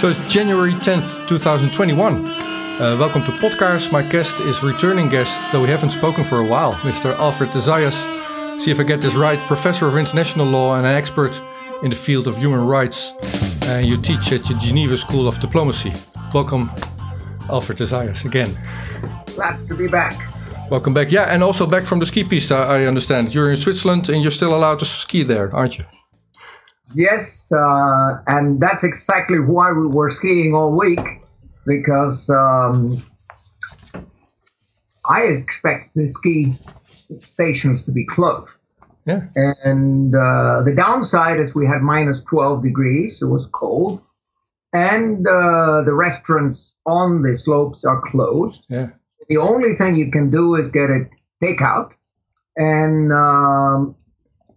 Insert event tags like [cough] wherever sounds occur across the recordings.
So it's January 10th, 2021. Uh, welcome to Podcast. My guest is returning guest, though we haven't spoken for a while, Mr. Alfred de Zayas. See if I get this right, professor of international law and an expert in the field of human rights. And you teach at the Geneva School of Diplomacy. Welcome, Alfred de Zayas, again. Glad to be back. Welcome back. Yeah, and also back from the ski piste, I understand. You're in Switzerland and you're still allowed to ski there, aren't you? Yes, uh, and that's exactly why we were skiing all week because um, I expect the ski stations to be closed. Yeah. And uh, the downside is we had minus 12 degrees, it was cold, and uh, the restaurants on the slopes are closed. Yeah. The only thing you can do is get a takeout. And um,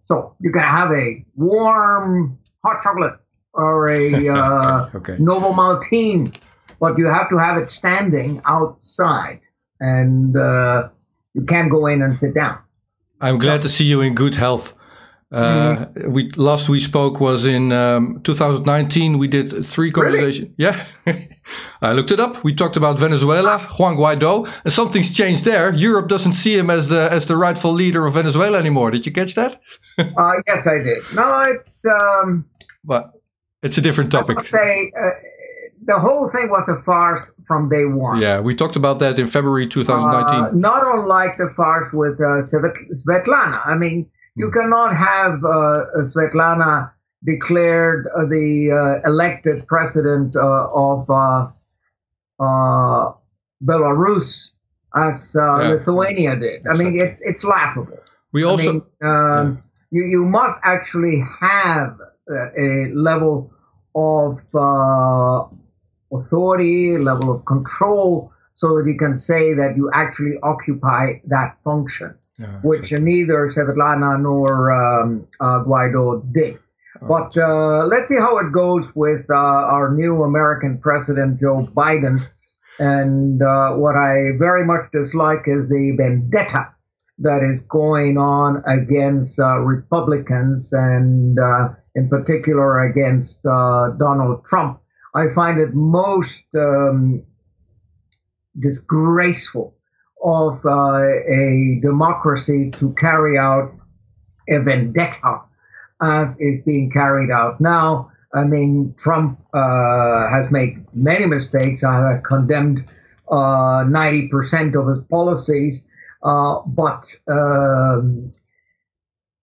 so you can have a warm hot chocolate or a [laughs] uh, Okay. Novo Maltine, but you have to have it standing outside, and uh, you can't go in and sit down. I'm glad to see you in good health. Uh, We last we spoke was in um, 2019. We did three conversations. Yeah, [laughs] I looked it up. We talked about Venezuela, Juan Guaido, and something's changed there. Europe doesn't see him as the as the rightful leader of Venezuela anymore. Did you catch that? [laughs] Uh, yes, I did. No, it's um, But it's a different topic. would say uh, the whole thing was a farce from day one. Yeah, we talked about that in February 2019. Uh, not unlike the farce with uh, Svetlana. I mean, you cannot have uh, Svetlana declared uh, the uh, elected president uh, of uh, uh, Belarus as uh, Yeah. Lithuania did. I mean, it's it's laughable. we also I mean, um, you you must actually have uh, a level of uh, authority, level of control, so that you can say that you actually occupy that function, Yeah, which neither Svetlana nor um, uh, Guaido did. But uh, let's see how it goes with uh, our new American president, Joe Biden. And uh, what I very much dislike is the vendetta that is going on against uh, Republicans and, uh, in particular, against uh, Donald Trump. I find it most um, disgraceful of uh, a democracy to carry out a vendetta as is being carried out now. I mean, Trump uh, has made many mistakes. I have condemned uh, 90% of his policies, uh, but um,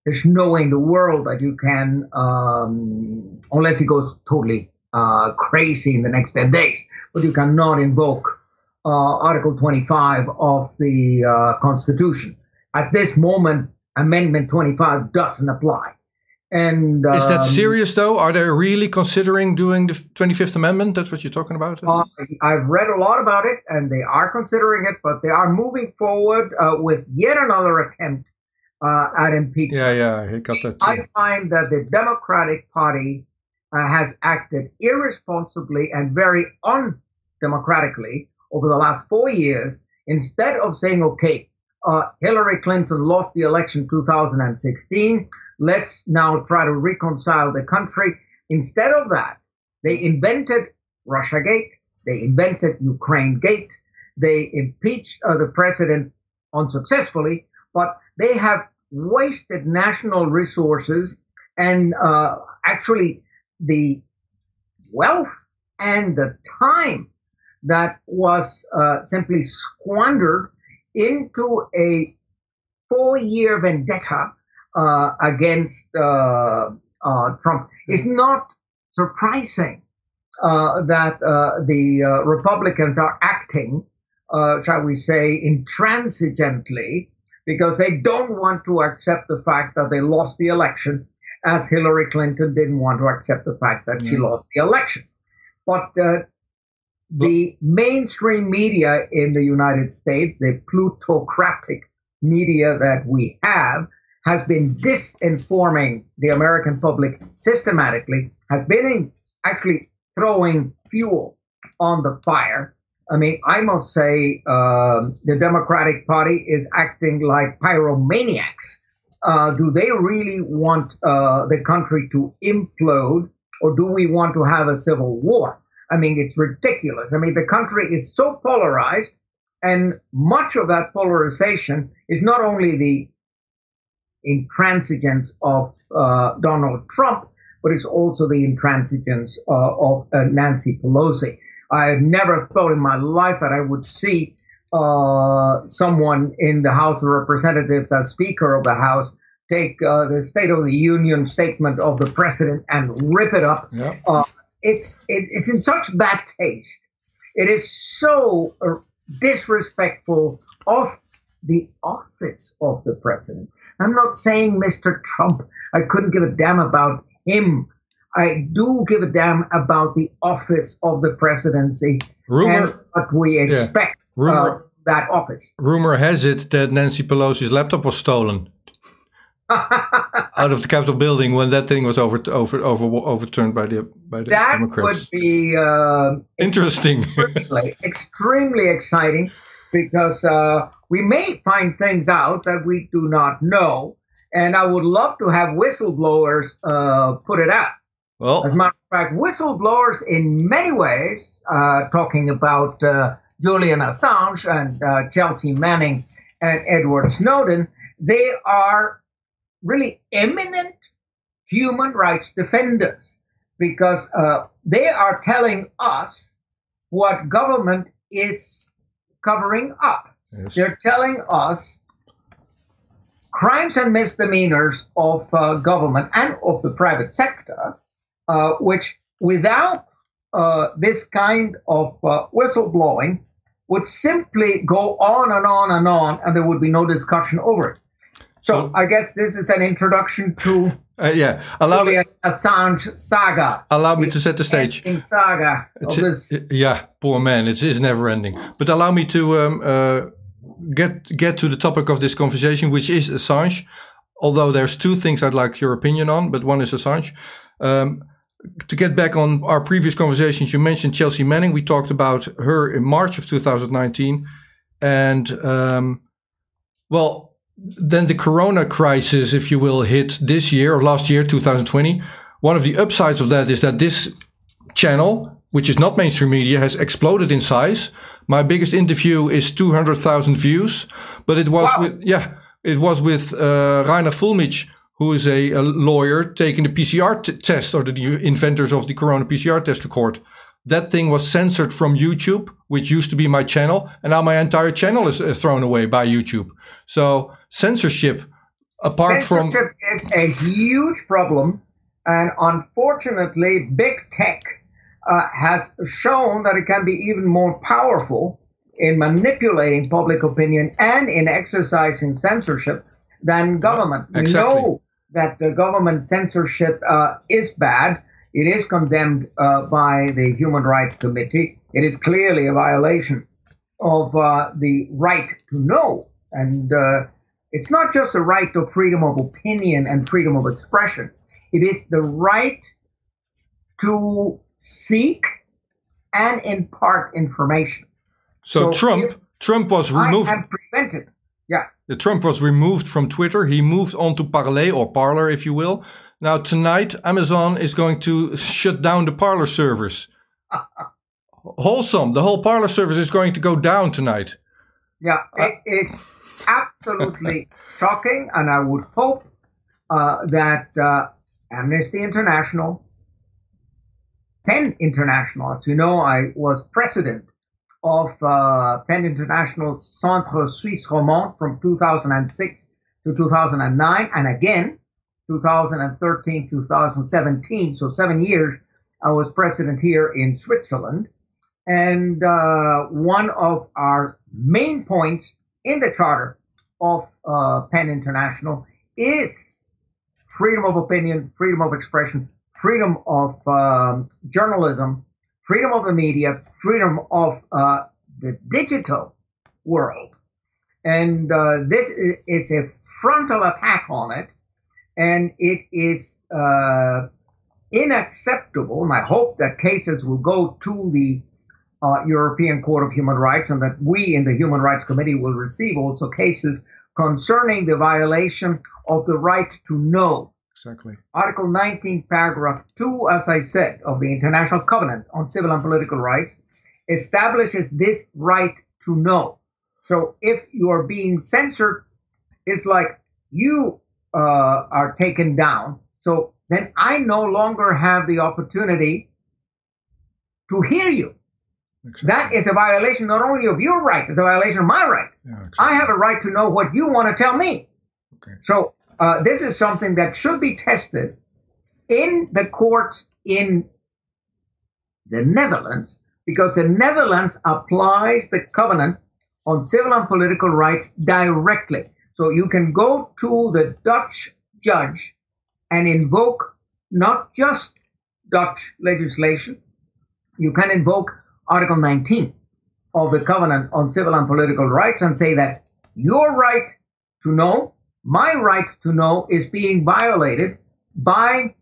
there's no way in the world that you can, um, unless he goes totally uh, crazy in the next 10 days, but you cannot invoke Article 25 of the uh, Constitution. At this moment, Amendment 25 doesn't apply. And is that um, serious though? Are they really considering doing the 25th Amendment? That's what you're talking about. Uh, I've read a lot about it, and they are considering it, but they are moving forward uh, with yet another attempt uh, at impeachment. yeah, yeah, I got that. I find that the Democratic Party uh, has acted irresponsibly and very undemocratically over the last four years. Instead of saying, okay, uh, Hillary Clinton lost the election 2016, let's now try to reconcile the country. Instead of that, they invented Russiagate, they invented Ukraine Gate, they impeached uh, the president unsuccessfully, but they have wasted national resources and uh, actually the wealth and the time that was uh, simply squandered into a four year vendetta uh, against uh, uh, Trump. It's not surprising uh, that uh, the uh, Republicans are acting, uh, shall we say, intransigently because they don't want to accept the fact that they lost the election, as Hillary Clinton didn't want to accept the fact that she lost the election. But uh, the mainstream media in the United States, the plutocratic media that we have, has been disinforming the American public systematically, has been actually throwing fuel on the fire. I mean, I must say um, the Democratic Party is acting like pyromaniacs. Uh, do they really want uh, the country to implode, or do we want to have a civil war? I mean, it's ridiculous. I mean, the country is so polarized, and much of that polarization is not only the intransigence of uh, Donald Trump, but it's also the intransigence uh, of uh, Nancy Pelosi. I've never thought in my life that I would see uh, someone in the House of Representatives as Speaker of the House take uh, the State of the Union statement of the President and rip it up. Yeah. It's it, it's in such bad taste. It is so disrespectful of the office of the president. I'm not saying Mr. Trump. I couldn't give a damn about him. I do give a damn about the office of the presidency Rumor, and what we expect yeah. Rumor, uh, that office. Rumor has it that Nancy Pelosi's laptop was stolen [laughs] out of the Capitol building when that thing was over, over, over overturned by the by the that Democrats. would be uh, interesting, extremely, extremely exciting because uh, we may find things out that we do not know, and I would love to have whistleblowers uh, put it out. Well, as a matter of fact, whistleblowers in many ways, uh, talking about uh, Julian Assange and uh, Chelsea Manning and Edward Snowden, they are really eminent human rights defenders because uh, they are telling us what government is covering up. yes. They're telling us crimes and misdemeanors of uh, government and of the private sector, uh, which without uh, this kind of uh, whistleblowing would simply go on and on and on, and there would be no discussion over it. So, So- I guess this is an introduction to [laughs] Uh, yeah, allow me, Assange saga. allow me to set the stage. saga of It's- this. yeah, poor man, it is never ending. But allow me to um, uh, get get to the topic of this conversation, which is Assange. Although there's two things I'd like your opinion on, but one is Assange. Um, to get back on our previous conversations, you mentioned Chelsea Manning. We talked about her in March of 2019, and um, well, then the Corona crisis, if you will, hit this year or last year, 2020. One of the upsides of that is that this channel, which is not mainstream media, has exploded in size. My biggest interview is 200,000 views, but it was Wow. with, yeah, it was with uh, Reiner Fuellmich, who is a, a lawyer taking the PCR test or the, the inventors of the Corona PCR test to court. That thing was censored from YouTube, which used to be my channel, and now my entire channel is uh, thrown away by YouTube. So censorship, apart from Censorship is a huge problem, and unfortunately, big tech uh, has shown that it can be even more powerful in manipulating public opinion and in exercising censorship than government. exactly. We know that the government censorship uh, is bad. It is condemned uh, by the Human Rights Committee. It is clearly a violation of uh, the right to know. And uh, it's not just the right of freedom of opinion and freedom of expression, it is the right to seek and impart information. so, so Trump. Trump was removed. I prevented. Yeah. The Trump was removed from Twitter. He moved on to Parler or Parler, if you will. Now tonight, Amazon is going to shut down the Parler servers. [laughs] Wholesome, the whole Parler service is going to go down tonight. Yeah, it is absolutely [laughs] shocking, and I would hope uh, that uh, Amnesty International, PEN International, as you know, I was president of uh, PEN International Centre Suisse Romand from 2006 to 2009, and again 2013 2017, so seven years. I was president here in Switzerland. And uh, one of our main points in the charter of uh, PEN International is freedom of opinion, freedom of expression, freedom of um, journalism, freedom of the media, freedom of uh, the digital world. And uh, this is, is a frontal attack on it, and it is uh, unacceptable. And I hope that cases will go to the uh, European Court of Human Rights, and that we in the Human Rights Committee will receive also cases concerning the violation of the right to know. Exactly. Article 19, paragraph 2, as I said, of the International Covenant on Civil and Political Rights establishes this right to know. So if you are being censored, it's like you uh, are taken down. So then I no longer have the opportunity to hear you. Exactly. That is a violation not only of your right, it's a violation of my right. Yeah, exactly. I have a right to know what you want to tell me. Okay. So uh, this is something that should be tested in the courts in the Netherlands because the Netherlands applies the covenant on civil and political rights directly. So you can go to the Dutch judge and invoke not just Dutch legislation, you can invoke Article 19 of the Covenant on Civil and Political Rights and say that your right to know, my right to know, is being violated by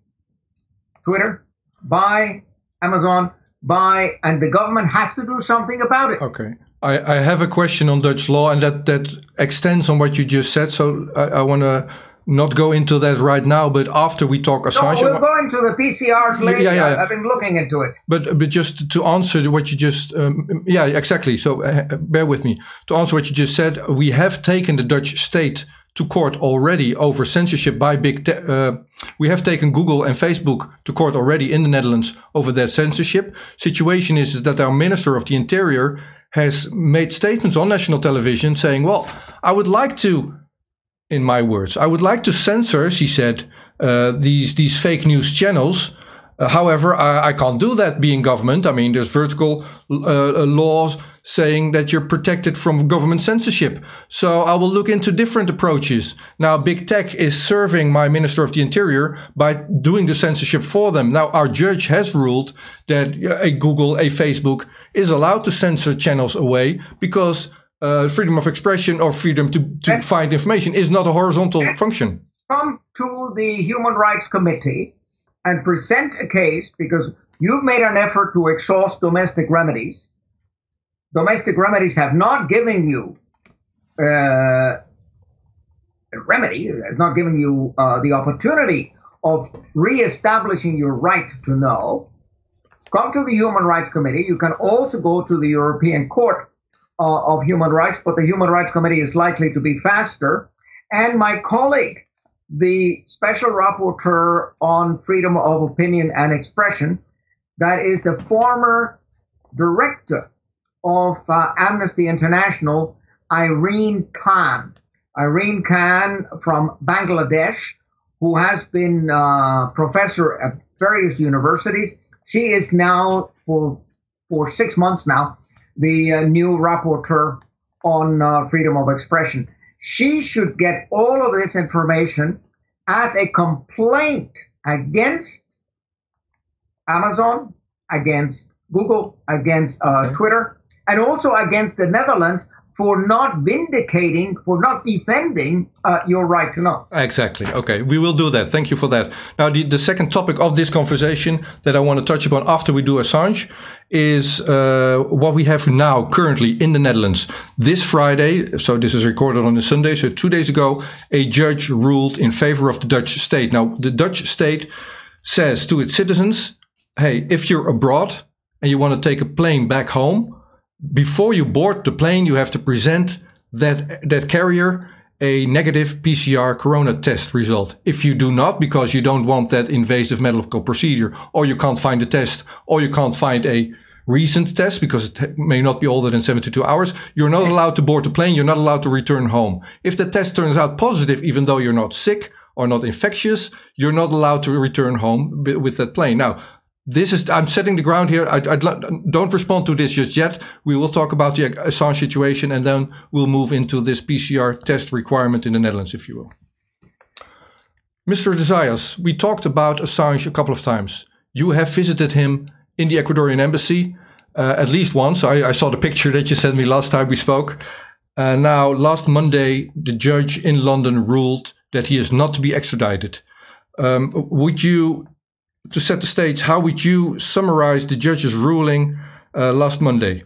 Twitter, by Amazon, by, and the government has to do something about it. Okay. I, I have a question on Dutch law, and that, that extends on what you just said. So I, I want to not go into that right now, but after we talk Assange. No, we'll go into the PCRs later. Yeah, yeah, yeah. I've been looking into it. But but just to answer what you just, um, yeah, exactly. So uh, bear with me. To answer what you just said, we have taken the Dutch state to court already over censorship by big. Te- uh, we have taken Google and Facebook to court already in the Netherlands over their censorship. Situation is, is that our Minister of the Interior has made statements on national television saying, "Well, I would like to." in my words. I would like to censor, she said, uh, these these fake news channels. Uh, however, I, I, can't do that being government. I mean, there's vertical uh, uh, laws saying that you're protected from government censorship. So I will look into different approaches. Now, big tech is serving my Minister of the Interior by doing the censorship for them. Now, our judge has ruled that a Google, a Facebook is allowed to censor channels away because uh, freedom of expression or freedom to, to find information is not a horizontal function. Come to the Human Rights Committee and present a case because you've made an effort to exhaust domestic remedies. Domestic remedies have not given you uh, a remedy, has not given you uh, the opportunity of reestablishing your right to know. Come to the Human Rights Committee. You can also go to the European Court uh, of Human Rights, but the Human Rights Committee is likely to be faster. And my colleague, the Special Rapporteur on Freedom of Opinion and Expression, that is the former director of uh, Amnesty International, Irene Khan. Irene Khan from Bangladesh, who has been uh, professor at various universities. She is now for for six months now the uh, new rapporteur on uh, freedom of expression. She should get all of this information as a complaint against Amazon, against Google, against uh, okay. Twitter, and also against the Netherlands for not vindicating, for not defending uh, your right to know. Exactly. Okay, we will do that. Thank you for that. Now, the, the second topic of this conversation that I want to touch upon after we do Assange is uh, what we have now currently in the Netherlands. This Friday, so this is recorded on a Sunday, so two days ago, a judge ruled in favor of the Dutch state. Now, the Dutch state says to its citizens, hey, if you're abroad and you want to take a plane back home, before you board the plane, you have to present that, that carrier a negative PCR corona test result. If you do not, because you don't want that invasive medical procedure, or you can't find a test, or you can't find a recent test because it may not be older than 72 hours, you're not allowed to board the plane. You're not allowed to return home. If the test turns out positive, even though you're not sick or not infectious, you're not allowed to return home with that plane. Now, this is I'm setting the ground here. I, I, don't respond to this just yet. We will talk about the Assange situation and then we'll move into this PCR test requirement in the Netherlands, if you will. Mr. de we talked about Assange a couple of times. You have visited him in the Ecuadorian embassy uh, at least once. I, I, saw the picture that you sent me last time we spoke. Uh, now, last Monday, the judge in London ruled that he is not to be extradited. Um, would you to set the stage, how would you summarize the judge's ruling uh, last Monday?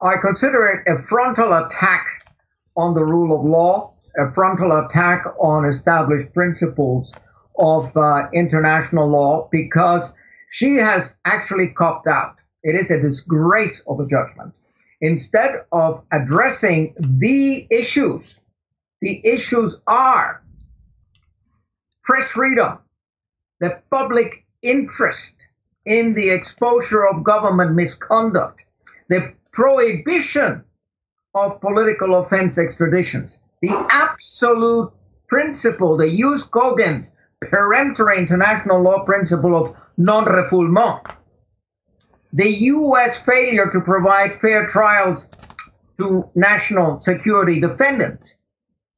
I consider it a frontal attack on the rule of law, a frontal attack on established principles of uh, international law because she has actually copped out. It is a disgrace of a judgment. Instead of addressing the issues, the issues are press freedom, the public interest in the exposure of government misconduct, the prohibition of political offense extraditions, the absolute principle, the jus cogens, peremptory international law principle of non-refoulement, the U.S. failure to provide fair trials to national security defendants,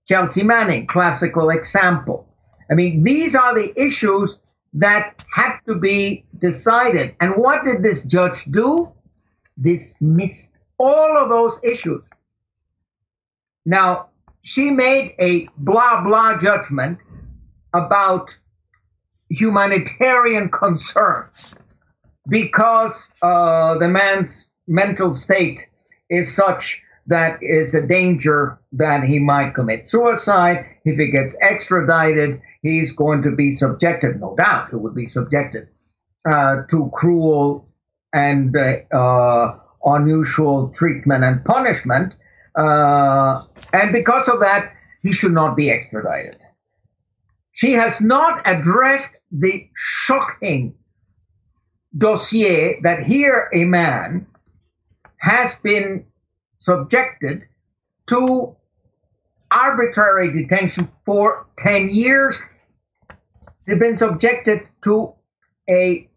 Chelsea Manning, classical example. I mean, these are the issues that had to be decided. And what did this judge do? Dismissed all of those issues. Now, she made a blah blah judgment about humanitarian concerns because uh, the man's mental state is such that is a danger that he might commit suicide. If he gets extradited, he's going to be subjected, no doubt, he would be subjected uh, to cruel and uh, uh unusual treatment and punishment. Uh, and because of that, he should not be extradited. She has not addressed the shocking dossier that here a man has been subjected to arbitrary detention for 10 years. He's been subjected to a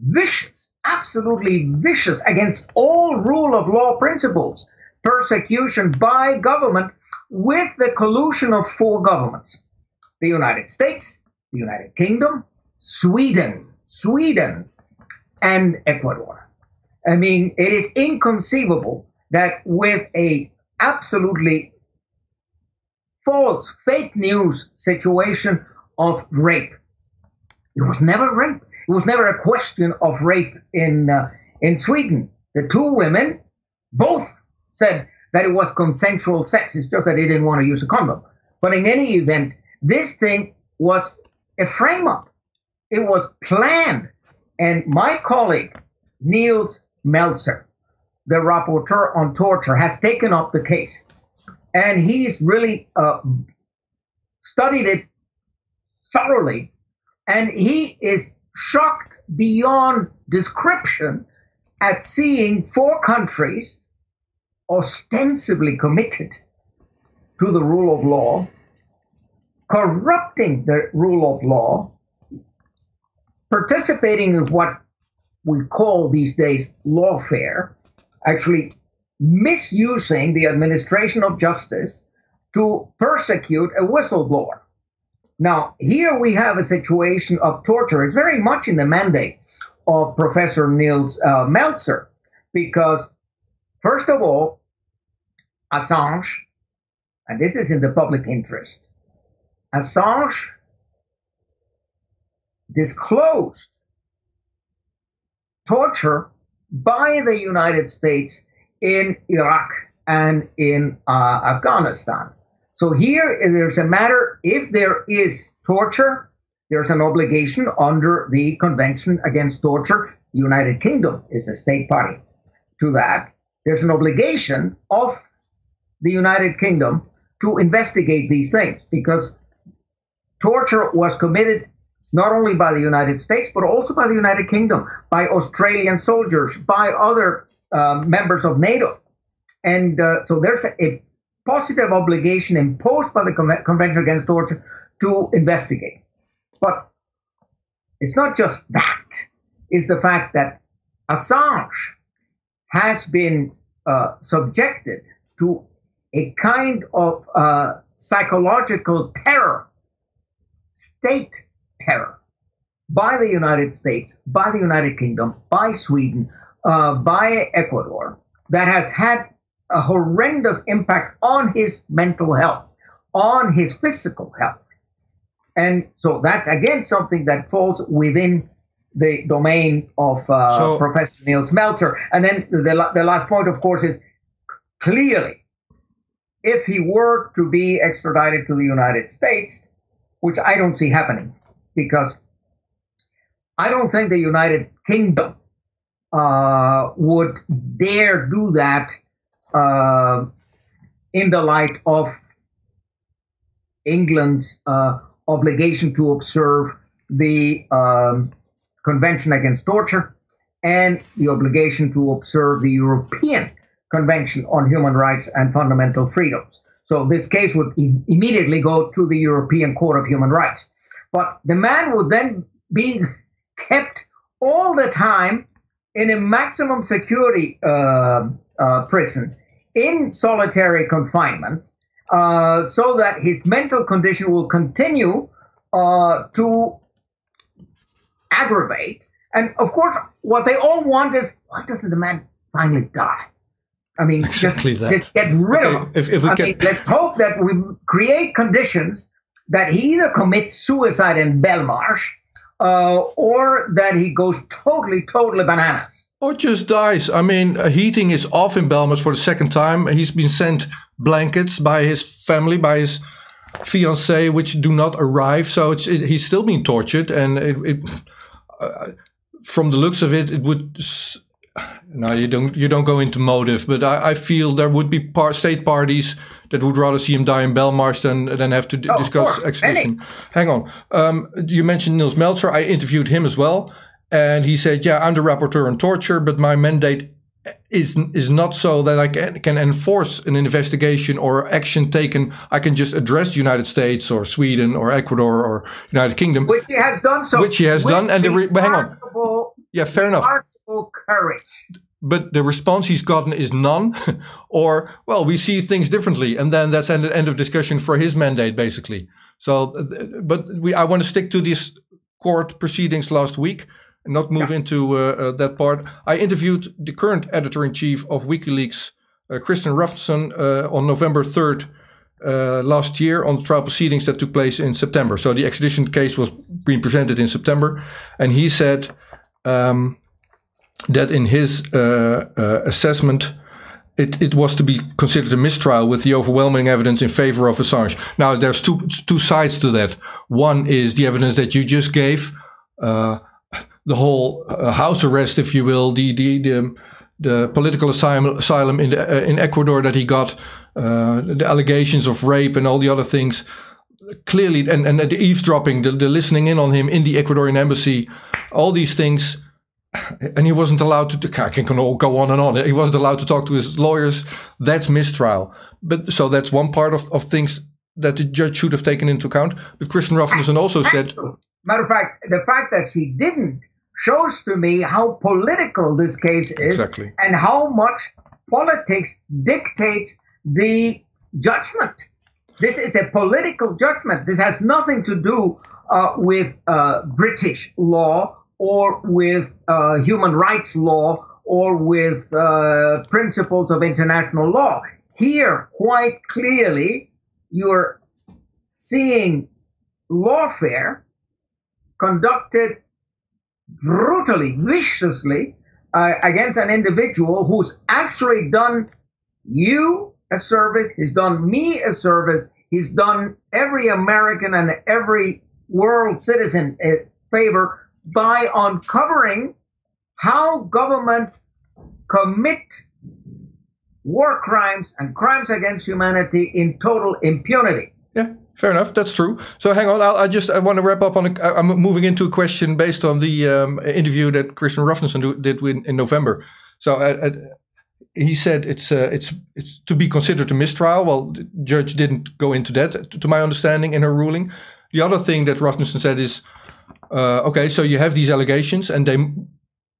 vicious, absolutely vicious, against all rule of law principles, persecution by government with the collusion of four governments the United States, the United Kingdom, Sweden, Sweden, and Ecuador. I mean, it is inconceivable that with a absolutely false fake news situation of rape, it was never rape. It was never a question of rape in uh, in Sweden. The two women both said that it was consensual sex. It's just that they didn't want to use a condom. But in any event, this thing was a frame up. It was planned. And my colleague, Nils Melzer, the rapporteur on torture, has taken up the case. And he's really uh, studied it thoroughly. And he is shocked beyond description at seeing four countries ostensibly committed to the rule of law corrupting the rule of law, participating in what we call these days lawfare, actually misusing the administration of justice to persecute a whistleblower. Now, here we have a situation of torture. It's very much in the mandate of Professor Nils uh, Melzer, because, first of all, Assange, and this is in the public interest, Assange disclosed torture by the United States in Iraq and in uh, Afghanistan. So here there's a matter if there is torture, there's an obligation under the Convention Against Torture. The United Kingdom is a state party to that. There's an obligation of the United Kingdom to investigate these things because torture was committed not only by the United States, but also by the United Kingdom, by Australian soldiers, by other uh, members of NATO. And uh, so there's a, positive obligation imposed by the Con- Convention Against Torture to investigate. But it's not just that, it's the fact that Assange has been uh, subjected to a kind of uh, psychological terror state terror by the United States, by the United Kingdom, by Sweden, uh, by Ecuador that has had a horrendous impact on his mental health, on his physical health. And so that's again something that falls within the domain of uh, so, Professor Nils Melzer. And then the, the last point, of course, is clearly if he were to be extradited to the United States, which I don't see happening, because I don't think the United Kingdom uh, would dare do that uh, in the light of England's uh, obligation to observe the um, Convention Against Torture and the obligation to observe the European Convention on Human Rights and Fundamental Freedoms. So this case would e- immediately go to the European Court of Human Rights. But the man would then be kept all the time in a maximum security uh, uh, prison in solitary confinement uh, so that his mental condition will continue uh, to aggravate. And of course, what they all want is why doesn't the man finally die? I mean, exactly just, just, get rid okay, of him. If, if I mean, let's hope that we create conditions that he either commits suicide in Belmarsh uh, or that he goes totally, totally bananas. Or just dies. I mean, heating is off in Belmarsh for the second time. And he's been sent blankets by his family, by his fiancee, which do not arrive. So it, he's still being tortured, and it, it uh, from the looks of it, it would. No, you don't. You don't go into motive, but I, I feel there would be par- state parties that would rather see him die in Belmarsh than than have to oh, discuss extradition. Hang on. Um, you mentioned Nils Melzer. I interviewed him as well, and he said, "Yeah, I'm the rapporteur on torture, but my mandate is is not so that I can, can enforce an investigation or action taken. I can just address the United States or Sweden or Ecuador or United Kingdom, which he has done. So, which he has done, and the re- hang on, yeah, fair enough. Courage but the response he's gotten is none, [laughs] or well, we see things differently, and then that's end, end of discussion for his mandate, basically. So, but we I want to stick to these court proceedings last week and not move yeah. into uh, uh, that part. I interviewed the current editor in chief of WikiLeaks, uh, Kristinn Hrafnsson, uh, on November third. Uh, last year on the trial proceedings that took place in September. So the extradition case was being presented in September, and he said um, that in his uh, uh, assessment, it, it was to be considered a mistrial with the overwhelming evidence in favor of Assange. Now, there's two two sides to that. One is the evidence that you just gave, uh, the whole uh, house arrest, if you will, the the the, the political asylum, asylum in the, uh, in Ecuador that he got, uh, the allegations of rape and all the other things. Clearly, and, and the eavesdropping, the, the listening in on him in the Ecuadorian embassy, all these things and he wasn't allowed to. I can go on and on. He wasn't allowed to talk to his lawyers. That's mistrial. But so that's one part of, of things that the judge should have taken into account. But Kristinn Hrafnsson also said, matter of fact, the fact that she didn't shows to me how political this case is, exactly. and how much politics dictates the judgment. This is a political judgment. This has nothing to do uh, with uh, British law or with uh, human rights law or with uh, principles of international law. Here, quite clearly, you're seeing lawfare conducted brutally, viciously uh, against an individual who's actually done you a service, he's done me a service, he's done every American and every world citizen a favor by uncovering how governments commit war crimes and crimes against humanity in total impunity. Yeah, fair enough. That's true. So hang on. I'll, I just I want to wrap up on. A, I'm moving into a question based on the um, interview that Kristinn Hrafnsson did in, in November. So uh, uh, he said it's uh, it's it's to be considered a mistrial. Well, the judge didn't go into that, to my understanding, in her ruling. The other thing that Hrafnsson said is uh, okay, so you have these allegations, and they,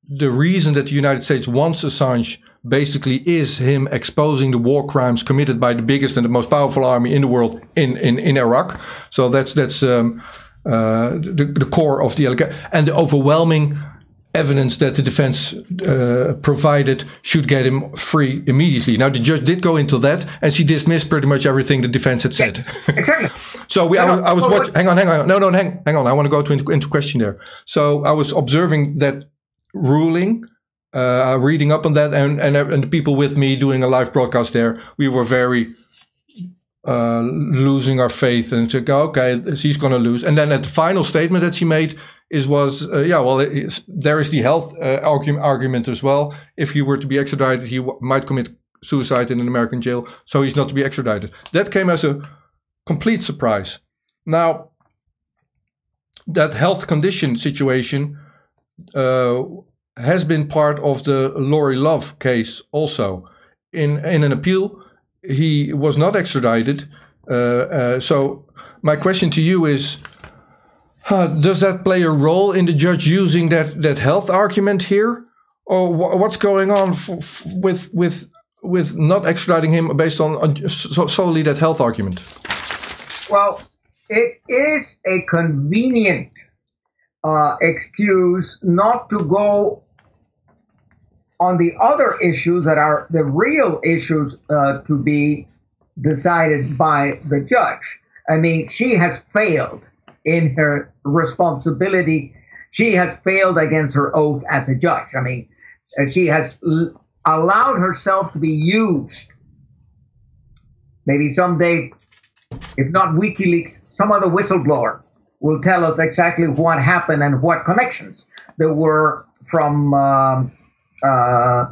the reason that the United States wants Assange basically is him exposing the war crimes committed by the biggest and the most powerful army in the world in in, in Iraq. So that's that's um, uh, the, the core of the allegation, and the overwhelming evidence that the defense uh, provided should get him free immediately. Now, the judge did go into that, and she dismissed pretty much everything the defense had said. Exactly. [laughs] so we, I, I, was watching. Hang on, hang on. No, no, hang, hang on. I want to go to into, into question there. So I was observing that ruling. Uh, reading up on that, and, and and the people with me doing a live broadcast there, we were very uh, losing our faith and go, okay, she's going to lose. And then at the final statement that she made is was, uh, yeah, well, there is the health uh, argument, as well. If he were to be extradited, he might commit suicide in an American jail, so he's not to be extradited. That came as a complete surprise. Now, that health condition situation uh, has been part of the Lauri Love case also. In in an appeal, he was not extradited. Uh, uh, so my question to you is. Uh, does that play a role in the judge using that, that health argument here, or wh what's going on with with with not extraditing him based on, on so solely that health argument? Well, it is a convenient uh, excuse not to go on the other issues that are the real issues uh, to be decided by the judge. I mean, she has failed in her responsibility. She has failed against her oath as a judge. I mean, uh, she has l- allowed herself to be used. Maybe someday, if not WikiLeaks, some other whistleblower will tell us exactly what happened and what connections there were from um, uh,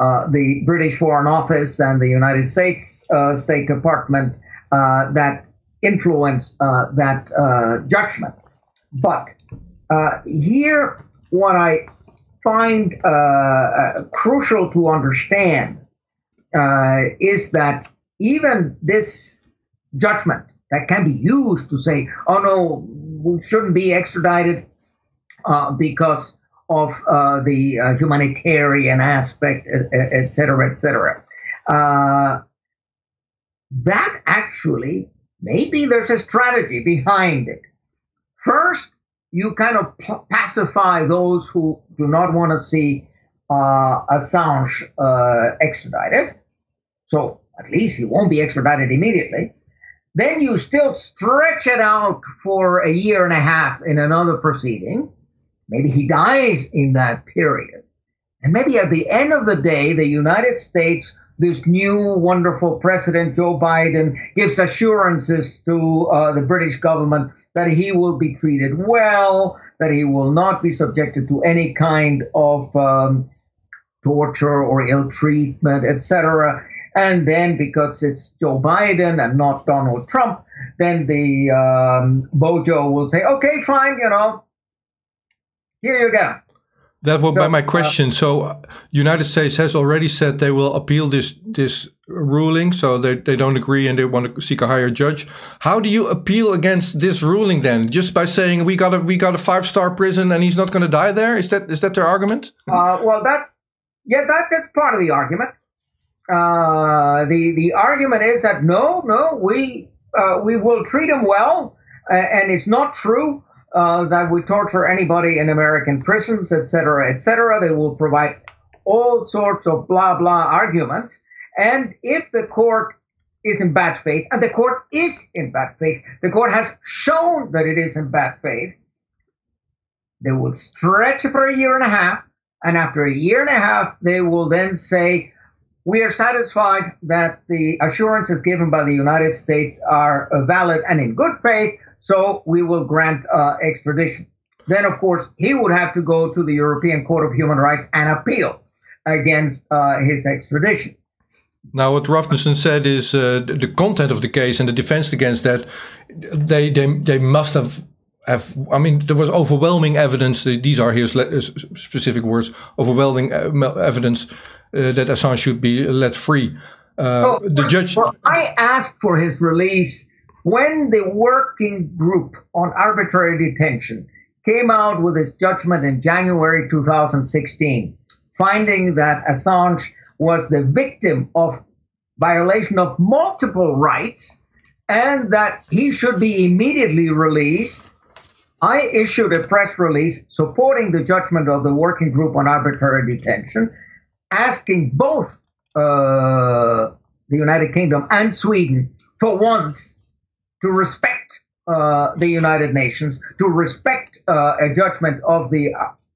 uh, the British Foreign Office and the United States uh, State Department uh, that influenced uh, that uh, judgment. But here, what I find crucial to understand is that even this judgment that can be used to say, oh no, we shouldn't be extradited uh, because of uh, the uh, humanitarian aspect, et cetera, et cetera. Uh, that actually, maybe there's a strategy behind it. First, you kind of pacify those who do not want to see uh, Assange uh, extradited. So at least he won't be extradited immediately. Then you still stretch it out for a year and a half in another proceeding. Maybe he dies in that period. And maybe at the end of the day, the United States, this new wonderful president, Joe Biden, gives assurances to uh, the British government that he will be treated well, that he will not be subjected to any kind of um, torture or ill treatment, etc. And then because it's Joe Biden and not Donald Trump, then the um, Bojo will say, okay, fine, you know, here you go. That was so, my question. Uh, so, United States has already said they will appeal this this ruling. So they, they don't agree and they want to seek a higher judge. How do you appeal against this ruling then? Just by saying we got a we got a five star prison and he's not going to die there? Is that is that their argument? Uh, well, that's yeah, that that's part of the argument. Uh, the the argument is that no, no, we uh, we will treat him well, and it's not true uh, that we torture anybody in American prisons, etc., etc. They will provide all sorts of blah blah arguments. And if the court is in bad faith, and the court is in bad faith, the court has shown that it is in bad faith, they will stretch for a year and a half. And after a year and a half, they will then say, we are satisfied that the assurances given by the United States are valid and in good faith. So we will grant uh, extradition. Then, of course, he would have to go to the European Court of Human Rights and appeal against uh, his extradition. Now, what Rasmussen said is uh, the content of the case and the defense against that. They they they must have have. I mean, there was overwhelming evidence. These are his uh, specific words. Overwhelming uh, evidence uh, that Assange should be let free. Uh, oh, the judge. Well, I asked for his release when the working group on arbitrary detention came out with its judgment in January 2016, finding that Assange was the victim of violation of multiple rights and that he should be immediately released, I issued a press release supporting the judgment of the working group on arbitrary detention, asking both uh, the United Kingdom and Sweden for once to respect uh, the United Nations, to respect uh, a judgment of the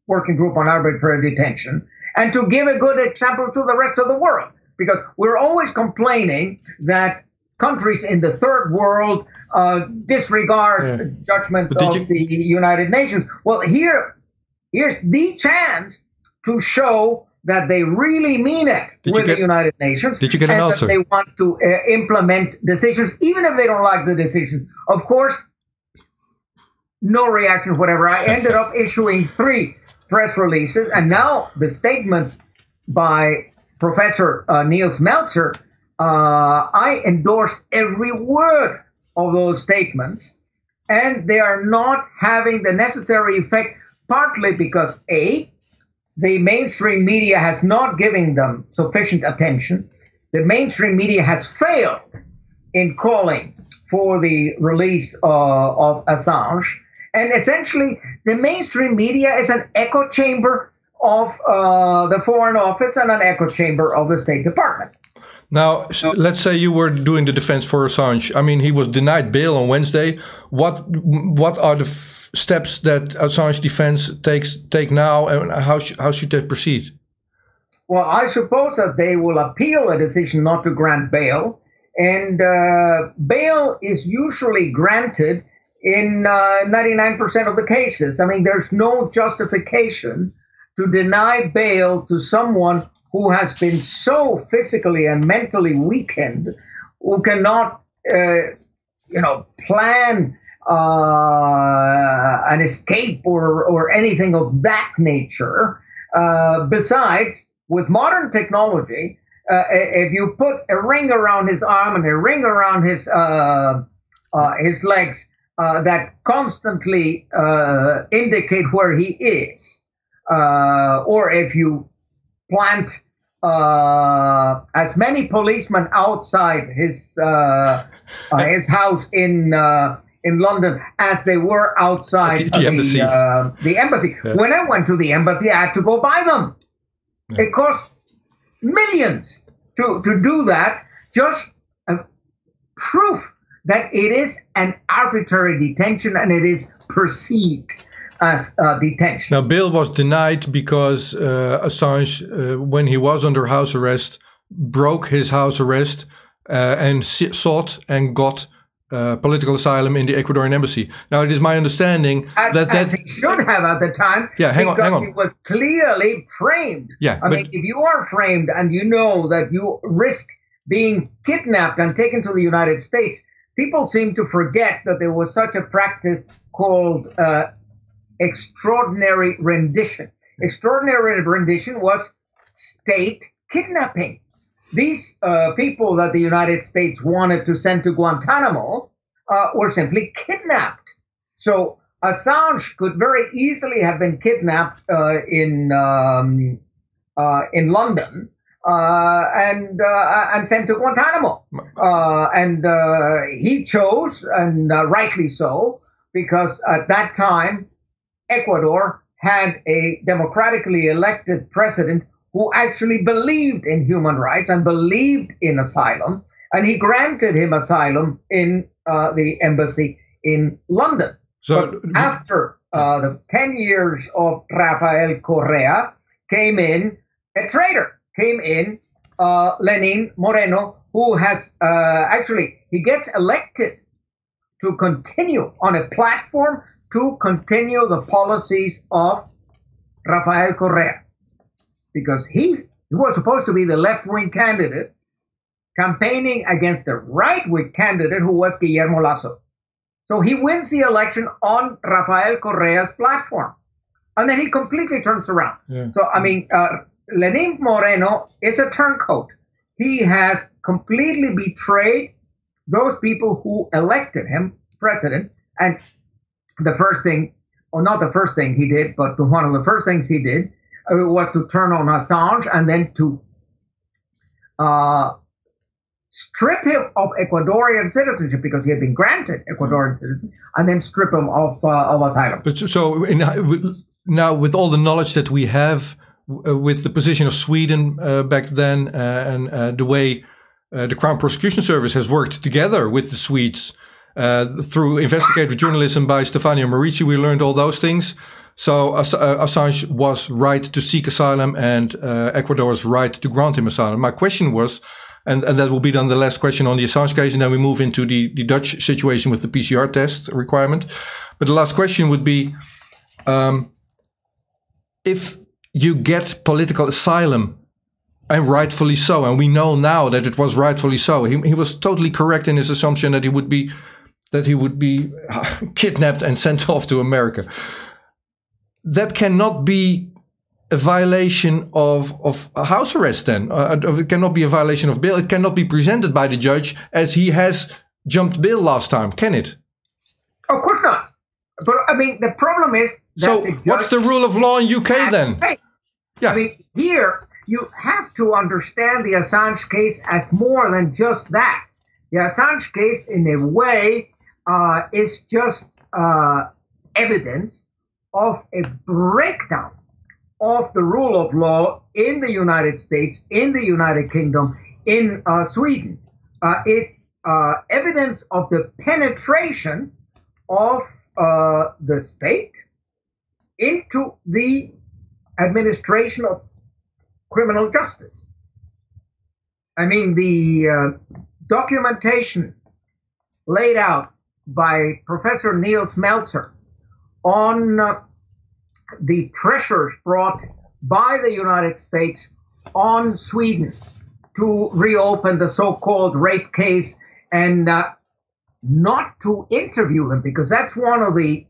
Working Group on Arbitrary Detention, and to give a good example to the rest of the world. Because we're always complaining that countries in the third world uh, disregard Yeah. judgments of you- the United Nations. Well, here, here's the chance to show that they really mean it Did with get- the United Nations. Did you get an and answer? That they want to uh, implement decisions, even if they don't like the decision. Of course, no reaction, whatever. I ended up issuing three press releases, and now the statements by Professor uh, Nils Melzer, uh, I endorse every word of those statements, and they are not having the necessary effect, partly because A, the mainstream media has not given them sufficient attention. The mainstream media has failed in calling for the release uh, of Assange. And essentially, the mainstream media is an echo chamber of uh, the Foreign Office and an echo chamber of the State Department. Now, let's say you were doing the defense for Assange. I mean, he was denied bail on Wednesday. What what are the steps that Assange defense takes take now, and how sh- how should they proceed? Well, I suppose that they will appeal a decision not to grant bail, and uh, bail is usually granted in uh, 99% of the cases. I mean, there's no justification to deny bail to someone who has been so physically and mentally weakened, who cannot, uh, you know, plan uh, an escape or, or anything of that nature. Uh, besides, with modern technology, uh, if you put a ring around his arm and a ring around his uh, uh, his legs uh, that constantly indicate where he is, or if you plant uh, as many policemen outside his uh, uh, his house in in London as they were outside The- the embassy. uh, the embassy. Yeah. When I went to the embassy, I had to go by them. It cost millions to, to do that. Just proof that it is an arbitrary detention and it is perceived as uh, detention. Now, bail was denied because uh, Assange, uh, when he was under house arrest, broke his house arrest uh, and sought and got uh, political asylum in the Ecuadorian embassy. Now, it is my understanding as, that that as he should have at the time. Yeah, hang on, because hang on. He was clearly framed. Yeah, I but- mean, if you are framed and you know that you risk being kidnapped and taken to the United States, people seem to forget that there was such a practice called uh, extraordinary rendition. Extraordinary rendition was state kidnapping. These uh, people that the United States wanted to send to Guantanamo uh, were simply kidnapped. So Assange could very easily have been kidnapped uh, in um, uh, in London uh, and uh, and sent to Guantanamo. Uh, and uh, he chose, and uh, rightly so, because at that time Ecuador had a democratically elected president who actually believed in human rights and believed in asylum, and he granted him asylum in uh, the embassy in London. so But after uh, the 10 years of Rafael Correa came in a traitor, came in uh, Lenin Moreno, who has uh, actually, he gets elected to continue on a platform to continue the policies of Rafael Correa. Because he, he was supposed to be the left wing candidate campaigning against the right wing candidate who was Guillermo Lasso. So he wins the election on Rafael Correa's platform. And then he completely turns around. Yeah. So, I mean, uh, Lenin Moreno is a turncoat. He has completely betrayed those people who elected him president. And the first thing, or not the first thing he did, but one of the first things he did was to turn on Assange and then to uh, strip him of Ecuadorian citizenship because he had been granted Ecuadorian citizenship, and then strip him of uh, of asylum. But so- so in, now, with all the knowledge that we have, uh, with the position of Sweden uh, back then, uh, and uh, the way uh, the Crown Prosecution Service has worked together with the Swedes uh, through investigative journalism by Stefania Maurizi, we learned all those things. So uh, Assange was right to seek asylum, and uh, Ecuador was right to grant him asylum. My question was, And, and that will be then the last question on the Assange case. And then we move into the, the Dutch situation with the PCR test requirement. But the last question would be um, if you get political asylum, and rightfully so, and we know now that it was rightfully so, he, he was totally correct in his assumption that he would be that he would be [laughs] kidnapped and sent [laughs] off to America. That cannot be a violation of, of house arrest then. Uh, it cannot be a violation of bail. It cannot be presented by the judge as he has jumped bail last time, can it? Of course not. But I mean, the problem is. so, the what's the rule of law in UK then? Yeah. I mean, here you have to understand the Assange case as more than just that. The Assange case, in a way, uh, is just uh, evidence of a breakdown of the rule of law in the United States, in the United Kingdom, in uh, Sweden. Uh, it's uh, evidence of the penetration of uh, the state into the administration of criminal justice. I mean, the uh, documentation laid out by Professor Nils Melzer on uh, the pressures brought by the United States on Sweden to reopen the so called rape case and uh, not to interview him, because that's one of the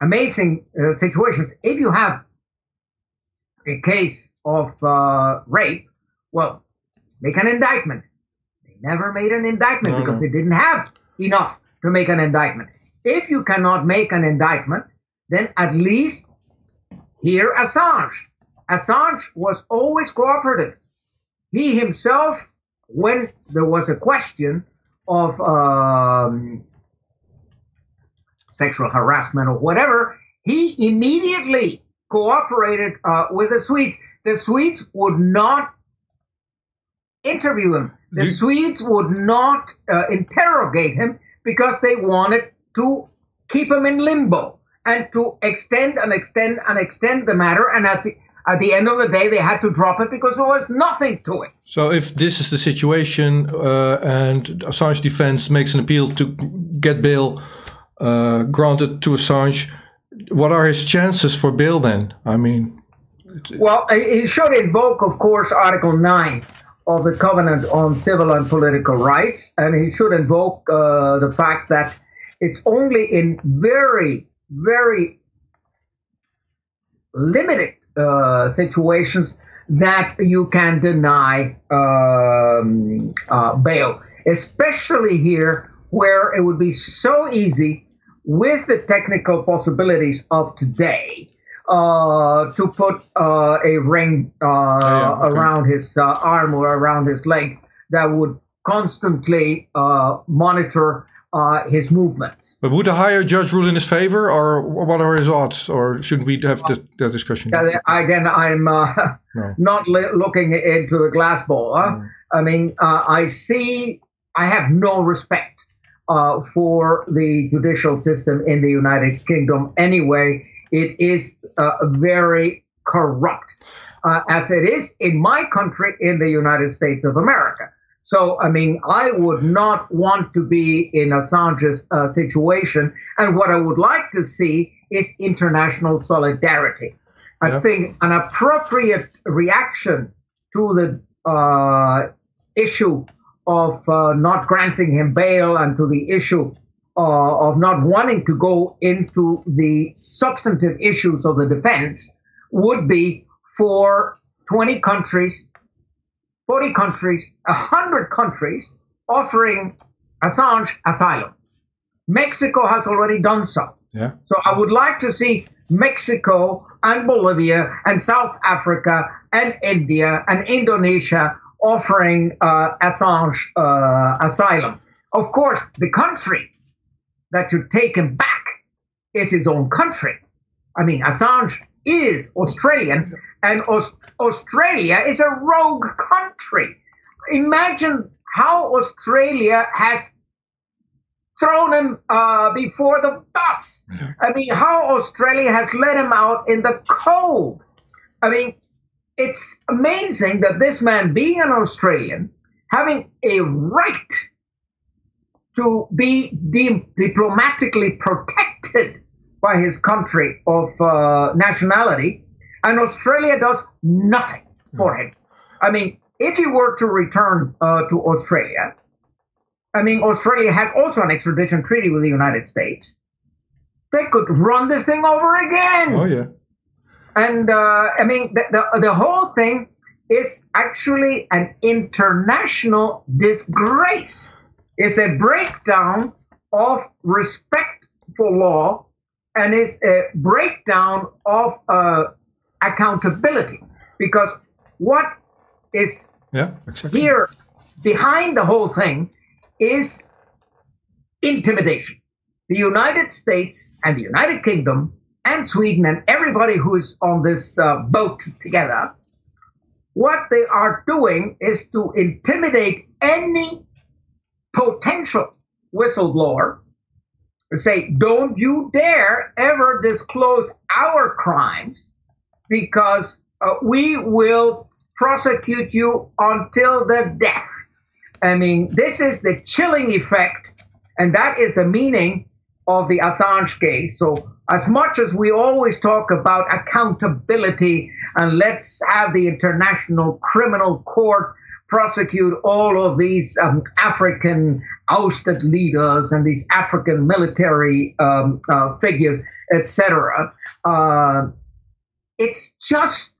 amazing uh, situations. If you have a case of uh, rape, well, make an indictment. They never made an indictment because they didn't have enough to make an indictment. If you cannot make an indictment, then at least hear Assange. Assange was always cooperative. He himself, when there was a question of um, sexual harassment or whatever, he immediately cooperated uh, with the Swedes. The Swedes would not interview him. The. Swedes would not uh, interrogate him because they wanted to keep him in limbo and to extend and extend and extend the matter. And at the at the end of the day, they had to drop it because there was nothing to it. So, if this is the situation, uh, and Assange defense makes an appeal to get bail uh, granted to Assange, what are his chances for bail then? I mean, well, he should invoke, of course, Article Nine of the Covenant on Civil and Political Rights, and he should invoke uh, the fact that it's only in very very limited uh, situations that you can deny um, uh, bail, especially here where it would be so easy with the technical possibilities of today uh, to put uh, a ring uh, yeah, okay. around his uh, arm or around his leg that would constantly monitor uh, his movements. But would a higher judge rule in his favor, or what are his odds, or shouldn't we have the, that discussion? Again, I'm uh, [laughs] no. not li- looking into the glass ball. Huh? No. I mean, uh, I see. I have no respect uh, for the judicial system in the United Kingdom. Anyway, it is uh, very corrupt, uh, as it is in my country, in the United States of America. So, I mean, I would not want to be in Assange's uh, situation. And what I would like to see is international solidarity. I think an appropriate reaction to the uh, issue of uh, not granting him bail and to the issue uh, of not wanting to go into the substantive issues of the defense would be for 20 countries 40 countries, 100 countries offering Assange asylum. Mexico has already done so. Yeah. So I would like to see Mexico and Bolivia and South Africa and India and Indonesia offering uh, Assange uh, asylum. Of course, the country that should take him back is his own country. I mean, Assange is Australian, and Aus- Australia is a rogue country. Imagine how Australia has thrown him uh, before the bus. I mean, how Australia has let him out in the cold. I mean, it's amazing that this man, being an Australian, having a right to be de- diplomatically protected by his country of uh, nationality, and Australia does nothing for him. I mean, if he were to return uh, to Australia, I mean, Australia has also an extradition treaty with the United States. They could run this thing over again. Oh yeah. And uh, I mean, the, the, the whole thing is actually an international disgrace. It's a breakdown of respect for law and it's a breakdown of uh, accountability. Because what is yeah, exactly. here behind the whole thing is intimidation. The United States and the United Kingdom and Sweden and everybody who's on this uh, boat together, what they are doing is to intimidate any potential whistleblower say, don't you dare ever disclose our crimes because uh, we will prosecute you until the death. I mean, this is the chilling effect, and that is the meaning of the Assange case. So, as much as we always talk about accountability and let's have the International Criminal Court prosecute all of these um, African ousted leaders and these African military um, uh, figures, etc., uh, it's just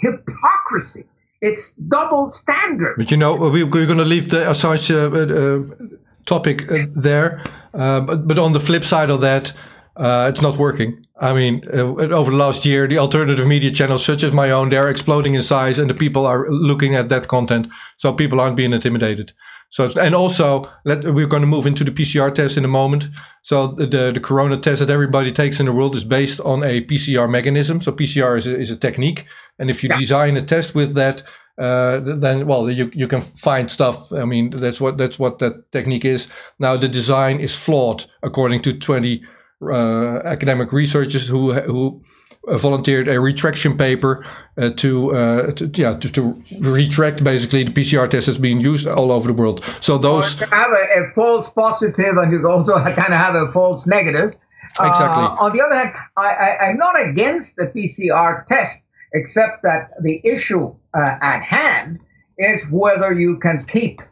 hypocrisy. It's double standard. But you know, we, are going to leave the Assange uh, uh topic uh, there. Uh, but, but on the flip side of that, uh, it's not working. I mean, uh, over the last year, the alternative media channels, such as my own, they're exploding in size, and the people are looking at that content, so people aren't being intimidated. So, and also, let, we're going to move into the PCR test in a moment. So, the, the, the corona test that everybody takes in the world is based on a PCR mechanism. So, PCR is a, is a technique, and if you yeah. design a test with that, uh, then well you you can find stuff. I mean that's what that's what that technique is. Now the design is flawed according to 20 uh, academic researchers who who volunteered a retraction paper uh, to, uh, to, yeah to, to, retract basically the PCR test that's being used all over the world. So those have a, a, false positive and you also [laughs] kind of have a false negative. Exactly. Uh, on the other hand, I, I, I'm not against the PCR test, except that the issue uh, at hand is whether you can keep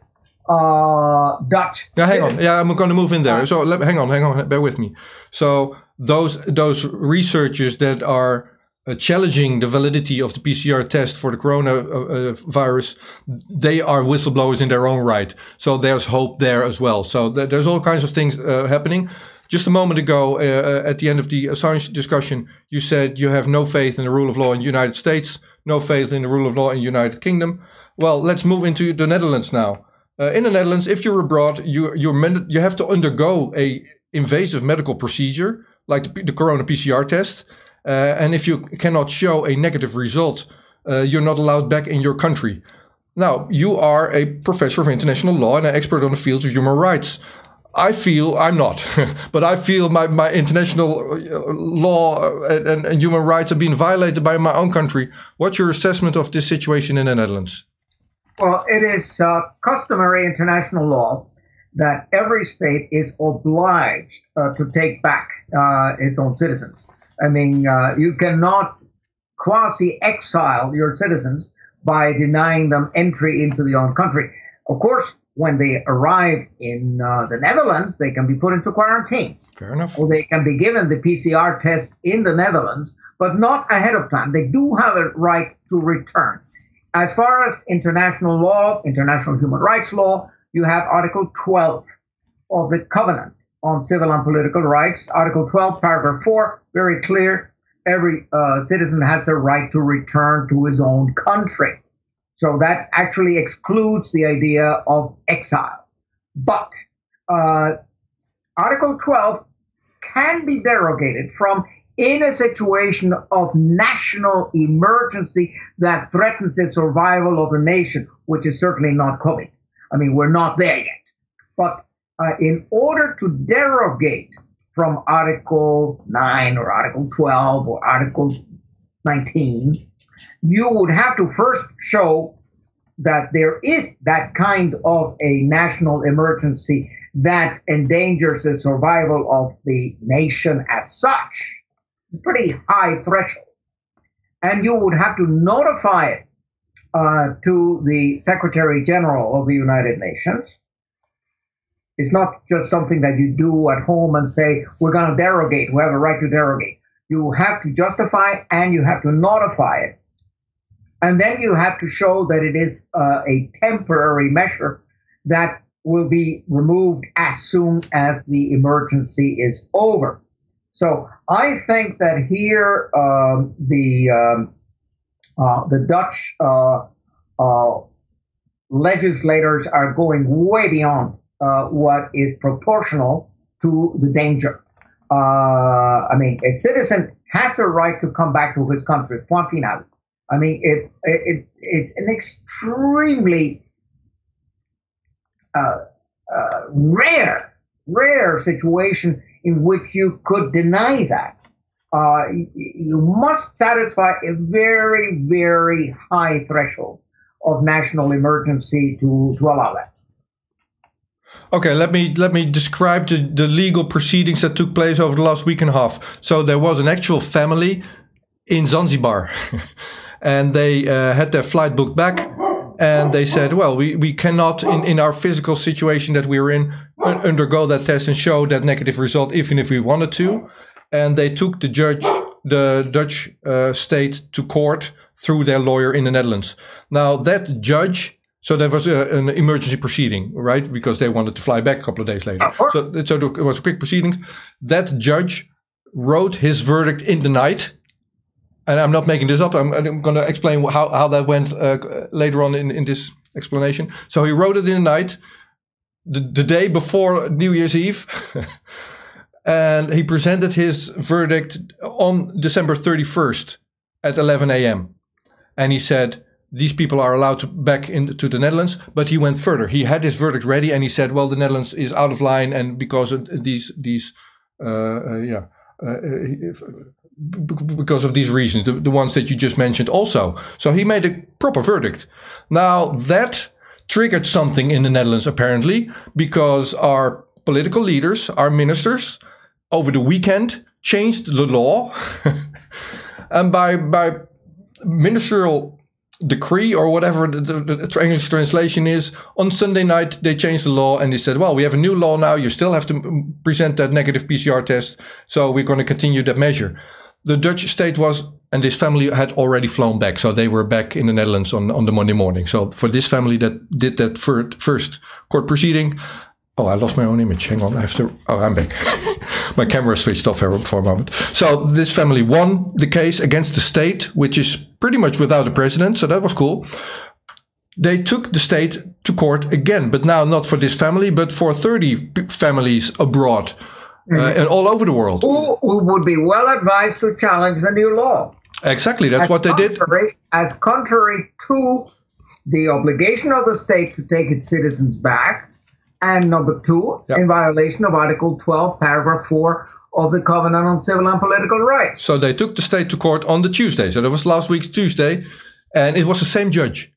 uh, Dutch. Yeah, hang on. Yeah, I'm going to move in there. So let, hang on, hang on, bear with me. So those those researchers that are uh, challenging the validity of the PCR test for the coronavirus, uh, they are whistleblowers in their own right. So there's hope there as well. So th- there's all kinds of things uh, happening. Just a moment ago, uh, uh, at the end of the Assange discussion, you said you have no faith in the rule of law in the United States, no faith in the rule of law in the United Kingdom. Well, let's move into the Netherlands now. Uh, in the Netherlands, if you're abroad, you you're you have to undergo a invasive medical procedure like the, the corona PCR test, uh, and if you cannot show a negative result, uh, you're not allowed back in your country. Now, you are a professor of international law and an expert on the field of human rights. I feel I'm not, [laughs] but I feel my, my international uh, law and, and, human rights are being violated by my own country. What's your assessment of this situation in the Netherlands? Well, it is uh, customary international law that every state is obliged uh, to take back uh, its own citizens. I mean, uh, you cannot quasi exile your citizens by denying them entry into the own country. Of course, when they arrive in uh, the Netherlands, they can be put into quarantine. Fair enough. Or they can be given the PCR test in the Netherlands, but not ahead of time. They do have a right to return. As far as international law, international human rights law, you have Article 12 of the Covenant on Civil and Political Rights. Article 12, paragraph 4, very clear. Every uh, citizen has a right to return to his own country. So that actually excludes the idea of exile. But uh, Article 12 can be derogated from in a situation of national emergency that threatens the survival of a nation, which is certainly not COVID. I mean, we're not there yet. But uh, in order to derogate from Article 9 or Article 12 or Article 19, you would have to first show that there is that kind of a national emergency that endangers the survival of the nation as such. Pretty high threshold. And you would have to notify it uh, to the Secretary General of the United Nations. It's not just something that you do at home and say, we're going to derogate, we have a right to derogate. You have to justify and you have to notify it. And then you have to show that it is uh, a temporary measure that will be removed as soon as the emergency is over. So I think that here um, the um, uh, the Dutch uh, uh, legislators are going way beyond uh, what is proportional to the danger. Uh, I mean, a citizen has a right to come back to his country. Point final. I mean, it, it it's an extremely uh, rare, rare situation in which you could deny that. Uh, you must satisfy a very, very high threshold of national emergency to, to allow that. Okay, let me let me describe the, the legal proceedings that took place over the last week and a half. So there was an actual family in Zanzibar, [laughs] and they uh, had their flight booked back, and they said, well, we, we cannot in, in our physical situation that we're in undergo that test and show that negative result, even if we wanted to. And they took the judge, the Dutch uh, state to court through their lawyer in the Netherlands. Now that judge so there was a, an emergency proceeding, right? Because they wanted to fly back a couple of days later. So, so it was a quick proceeding. That judge wrote his verdict in the night. And I'm not making this up. I'm, I'm going to explain how, how that went uh, later on in, in this explanation. So he wrote it in the night, the, the day before New Year's Eve. [laughs] and he presented his verdict on December 31st at 11 a.m. And he said, these people are allowed to back into the Netherlands. But he went further. He had his verdict ready, and he said, "Well, the Netherlands is out of line, and because of these these uh, uh, yeah." Uh, because of these reasons, the, the ones that you just mentioned also. So he made a proper verdict. Now that triggered something in the Netherlands apparently because our political leaders, our ministers, over the weekend changed the law, [laughs] and by by ministerial decree or whatever the, the, the, English translation is. On Sunday night, they changed the law and they said, well, we have a new law now. You still have to present that negative PCR test. So we're going to continue that measure. The Dutch state was, and this family had already flown back. So they were back in the Netherlands on, on the Monday morning. So for this family that did that first court proceeding, Oh, I lost my own image. Hang on. I have to. Oh, I'm back. [laughs] my camera switched off here for a moment. So this family won the case against the state, which is pretty much without a president. So that was cool. They took the state to court again, but now not for this family, but for 30 families abroad mm-hmm. uh, and all over the world. Who, who, would be well advised to challenge the new law. Exactly. That's what they did. As contrary to the obligation of the state to take its citizens back and number two, yep. in violation of Article 12, Paragraph 4 of the Covenant on Civil and Political Rights. So they took the state to court on the Tuesday. So that was last week's Tuesday, and it was the same judge.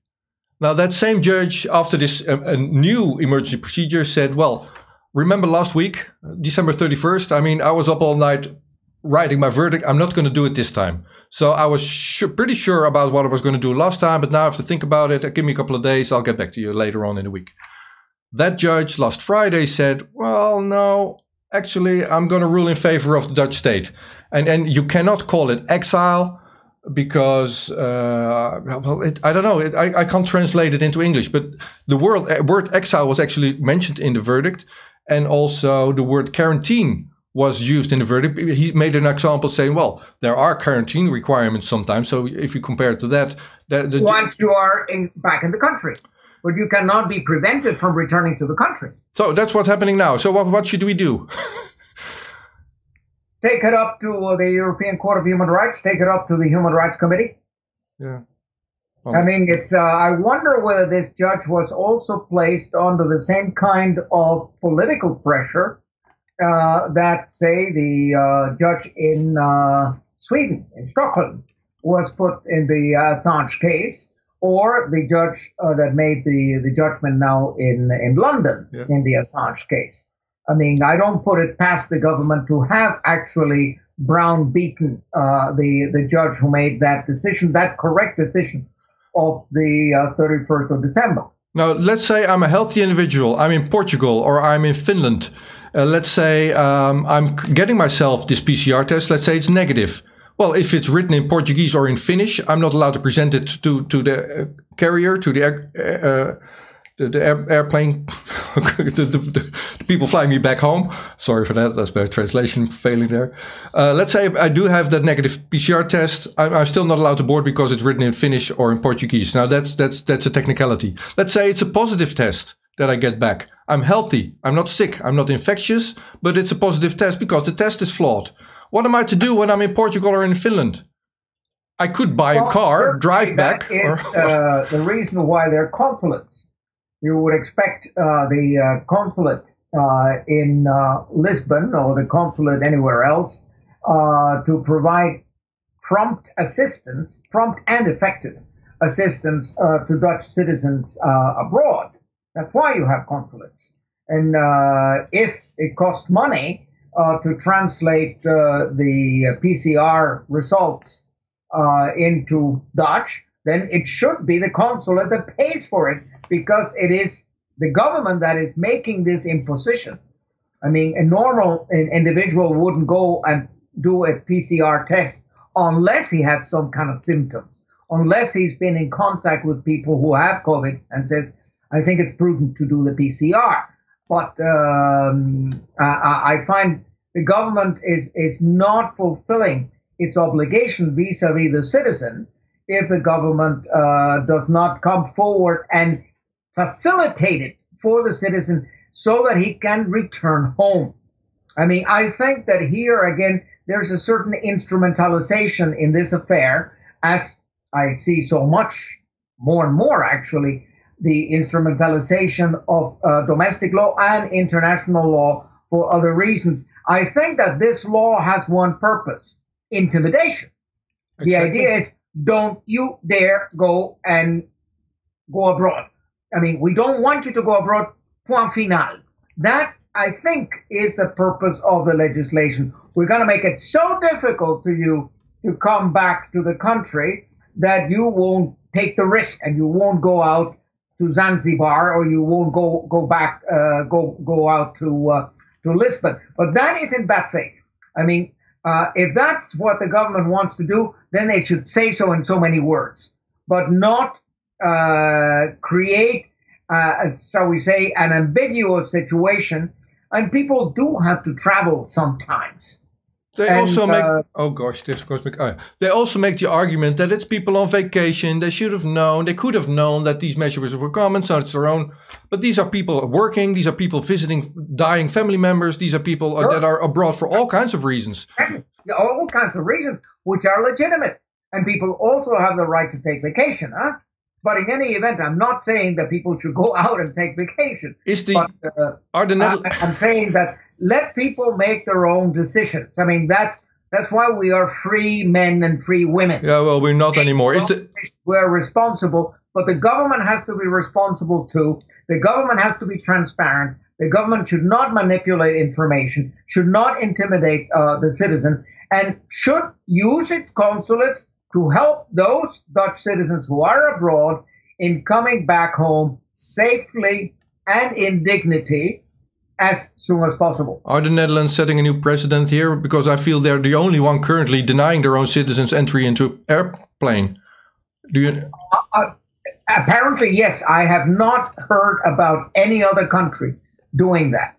Now, that same judge, after this uh, a new emergency procedure, said, Well, remember last week, December 31st? I mean, I was up all night writing my verdict. I'm not going to do it this time. So I was pretty sure about what I was going to do last time, but now I have to think about it. Give me a couple of days. I'll get back to you later on in the week. That judge last Friday said, well, no, actually, I'm going to rule in favor of the Dutch state. And, and you cannot call it exile because, uh, well, it, I don't know, it, I, I can't translate it into English, but the word, uh, word exile was actually mentioned in the verdict. And also the word quarantine was used in the verdict. He made an example saying, well, there are quarantine requirements sometimes. So if you compare it to that, the, the, once you are in, back in the country but you cannot be prevented from returning to the country. So that's what's happening now. So what, what should we do? [laughs] take it up to the European Court of Human Rights. Take it up to the Human Rights Committee. Yeah. Well, I mean, it's. Uh, I wonder whether this judge was also placed under the same kind of political pressure uh, that, say, the uh, judge in uh, Sweden, in Stockholm, was put in the Assange case or the judge uh, that made the, the judgment now in, in London yeah. in the Assange case. I mean, I don't put it past the government to have actually brown beaten uh, the, the judge who made that decision, that correct decision of the uh, 31st of December. Now, let's say I'm a healthy individual, I'm in Portugal or I'm in Finland. Uh, let's say um, I'm getting myself this PCR test, let's say it's negative. Well, if it's written in Portuguese or in Finnish, I'm not allowed to present it to, to the uh, carrier, to the, uh, the, the air, airplane, [laughs] the, the, the, people flying me back home. Sorry for that. That's my translation failing there. Uh, let's say I do have that negative PCR test. I'm, I'm, still not allowed to board because it's written in Finnish or in Portuguese. Now that's that's that's a technicality. Let's say it's a positive test that I get back. I'm healthy. I'm not sick. I'm not infectious, but it's a positive test because the test is flawed. What am I to do when I'm in Portugal or in Finland? I could buy well, a car, drive back. Is or, uh, [laughs] the reason why they're consulates. You would expect uh, the uh, consulate uh, in uh, Lisbon or the consulate anywhere else uh, to provide prompt assistance, prompt and effective assistance to Dutch citizens abroad. That's why you have consulates. And if it costs money, uh, to translate uh, the PCR results uh, into Dutch, then it should be the consulate that pays for it because it is the government that is making this imposition. I mean, a normal individual wouldn't go and do a PCR test unless he has some kind of symptoms, unless he's been in contact with people who have COVID and says, I think it's prudent to do the PCR. But um, I, I, find the government is, is not fulfilling its obligation vis-a-vis the citizen if the government uh, does not come forward and facilitate it for the citizen so that he can return home. I mean, I think that here again, there's a certain instrumentalization in this affair, as I see so much more and more actually, the instrumentalization of uh, domestic law and international law for other reasons. I think that this law has one purpose intimidation. Exactly. The idea is don't you dare go and go abroad. I mean, we don't want you to go abroad, point final. That, I think, is the purpose of the legislation. We're going to make it so difficult to you to come back to the country that you won't take the risk and you won't go out to Zanzibar or you won't go go back uh, go go out to uh, to Lisbon. But that is in bad faith. I mean, uh, if that's what the government wants to do, then they should say so in so many words, but not uh, create, uh, shall we say, an ambiguous situation. And people do have to travel sometimes. They and, also make uh, oh gosh, this goes back. Oh, they also make the argument that it's people on vacation. They should have known. They could have known that these measures were common, So it's their own. But these are people working. These are people visiting dying family members. These are people uh, that are abroad for all kinds of reasons. All kinds of reasons, which are legitimate, and people also have the right to take vacation. Huh? But in any event, I'm not saying that people should go [laughs] out and take vacation. Is the but, uh, are the I, I'm saying that let people make their own decisions. I mean, that's that's why we are free men and free women. Yeah, well, we're not anymore. The... We're responsible, but the government has to be responsible too. The government has to be transparent. The government should not manipulate information, should not intimidate uh, the citizen, and should use its consulates to help those Dutch citizens who are abroad in coming back home safely and in dignity as soon as possible. Are the Netherlands setting a new precedent here? Because I feel they're the only one currently denying their own citizens entry into airplane. Do you? Uh, uh, apparently, yes. I have not heard about any other country doing that.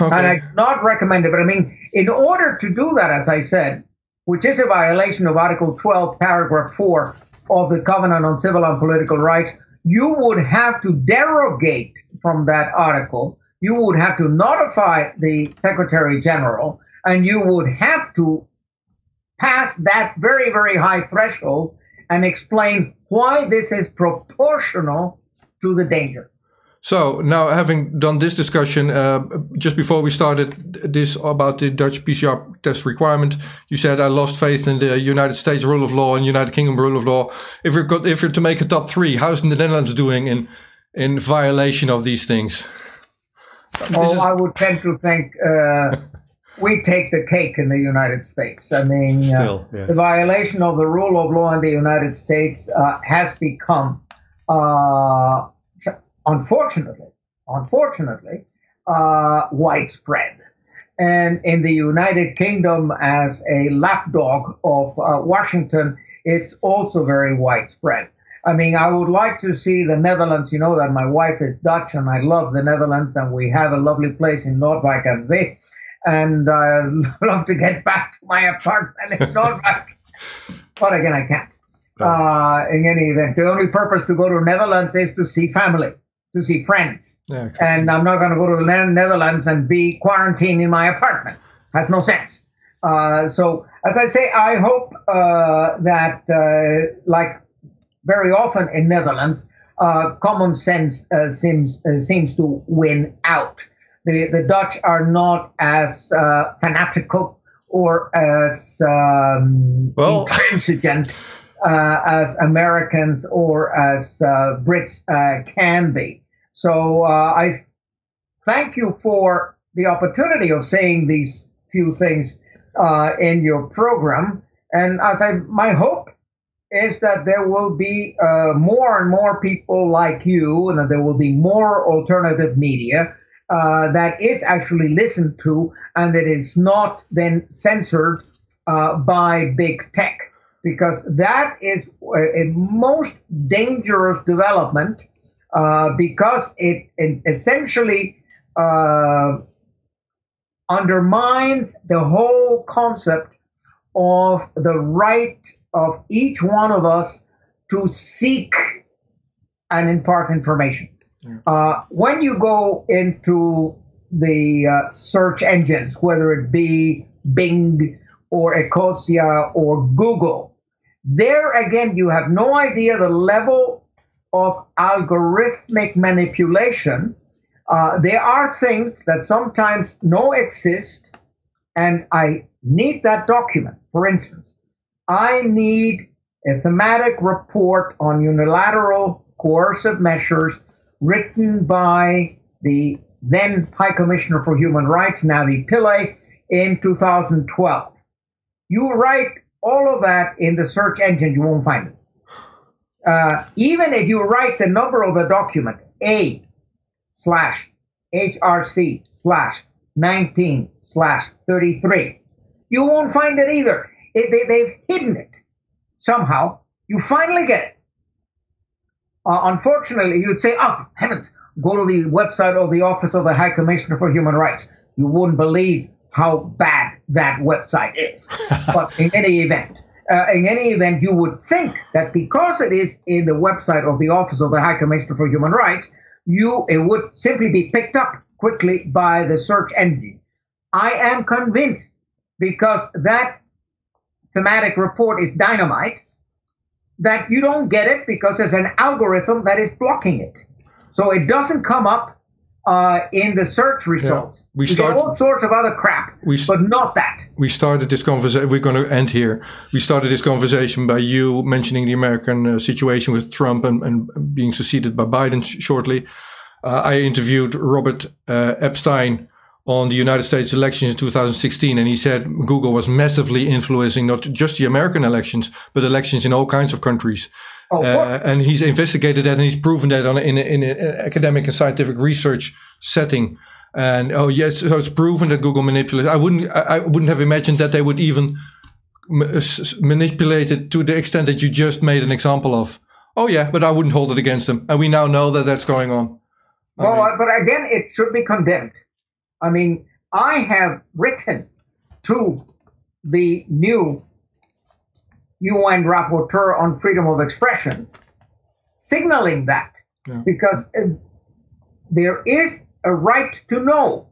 Okay. And I do not recommend it. But I mean, in order to do that, as I said, which is a violation of Article 12, Paragraph 4 of the Covenant on Civil and Political Rights, you would have to derogate from that article. You would have to notify the Secretary General, and you would have to pass that very, very high threshold and explain why this is proportional to the danger. So now, having done this discussion, uh, just before we started this about the Dutch PCR test requirement, you said I lost faith in the United States rule of law and United Kingdom rule of law. If you're got, if you're to make a top three, how's the Netherlands doing in in violation of these things? Oh, is... I would tend to think uh, [laughs] we take the cake in the United States. I mean, uh, yeah. the violation of the rule of law in the United States uh, has become uh, unfortunately, unfortunately, uh, widespread. And in the United Kingdom, as a lapdog of uh, Washington, it's also very widespread. I mean, I would like to see the Netherlands. You know that my wife is Dutch, and I love the Netherlands, and we have a lovely place in Noordwijk aan Zee. And I [laughs] love to get back to my apartment in [laughs] Noordwijk. but again, I can't. Uh, in any event, the only purpose to go to Netherlands is to see family to see friends. Okay. And I'm not going to go to the Netherlands and be quarantined in my apartment. Has no sense. Uh, so, as I say, I hope uh, that, uh, like very often in Netherlands, uh, common sense uh, seems uh, seems to win out. The the Dutch are not as fanatical or as um, well, intransigent as Americans or as Brits can be. So uh, I thank you for the opportunity of saying these few things uh, in your program. And as I, my hope is that there will be uh, more and more people like you, and that there will be more alternative media uh, that is actually listened to, and that is not then censored uh, by big tech, because that is a, a most dangerous development uh, because it, it essentially uh, undermines the whole concept of the right of each one of us to seek and impart information. Yeah. Uh, when you go into the uh, search engines, whether it be Bing or Ecosia or Google, there again, you have no idea the level of algorithmic manipulation, uh, there are things that sometimes no exist, and I need that document. For instance, I need a thematic report on unilateral coercive measures written by the then High Commissioner for Human Rights, Navi Pillay, in 2012. You write all of that in the search engine, you won't find it uh, even if you write the number of the document, A slash HRC slash 19 slash 33, you won't find it either. It, they, they've hidden it somehow. You finally get it. Uh, unfortunately, you'd say, oh, heavens, go to the website of the Office of the High Commissioner for Human Rights. You wouldn't believe how bad that website is. [laughs] but in any event, uh, in any event, you would think that because it is in the website of the Office of the High Commissioner for Human Rights, you it would simply be picked up quickly by the search engine. I am convinced because that thematic report is dynamite that you don't get it because there's an algorithm that is blocking it. So it doesn't come up uh, in the search results. Yeah, we start all sorts of other crap, we, but not that. We started this conversation. We're going to end here. We started this conversation by you mentioning the American uh, situation with Trump and, and, being succeeded by Biden sh- shortly. Uh, I interviewed Robert uh, Epstein on the United States elections in 2016, and he said Google was massively influencing not just the American elections, but elections in all kinds of countries. Oh, uh, and he's investigated that and he's proven that on in, in an academic and scientific research setting. And oh yes, so it's proven that Google manipulates. I wouldn't, I, I wouldn't have imagined that they would even manipulate it to the extent that you just made an example of. Oh yeah, but I wouldn't hold it against them, and we now know that that's going on. Well, I mean, but again, it should be condemned. I mean, I have written to the new UN rapporteur on freedom of expression, signaling that yeah. because uh, there is a right to know.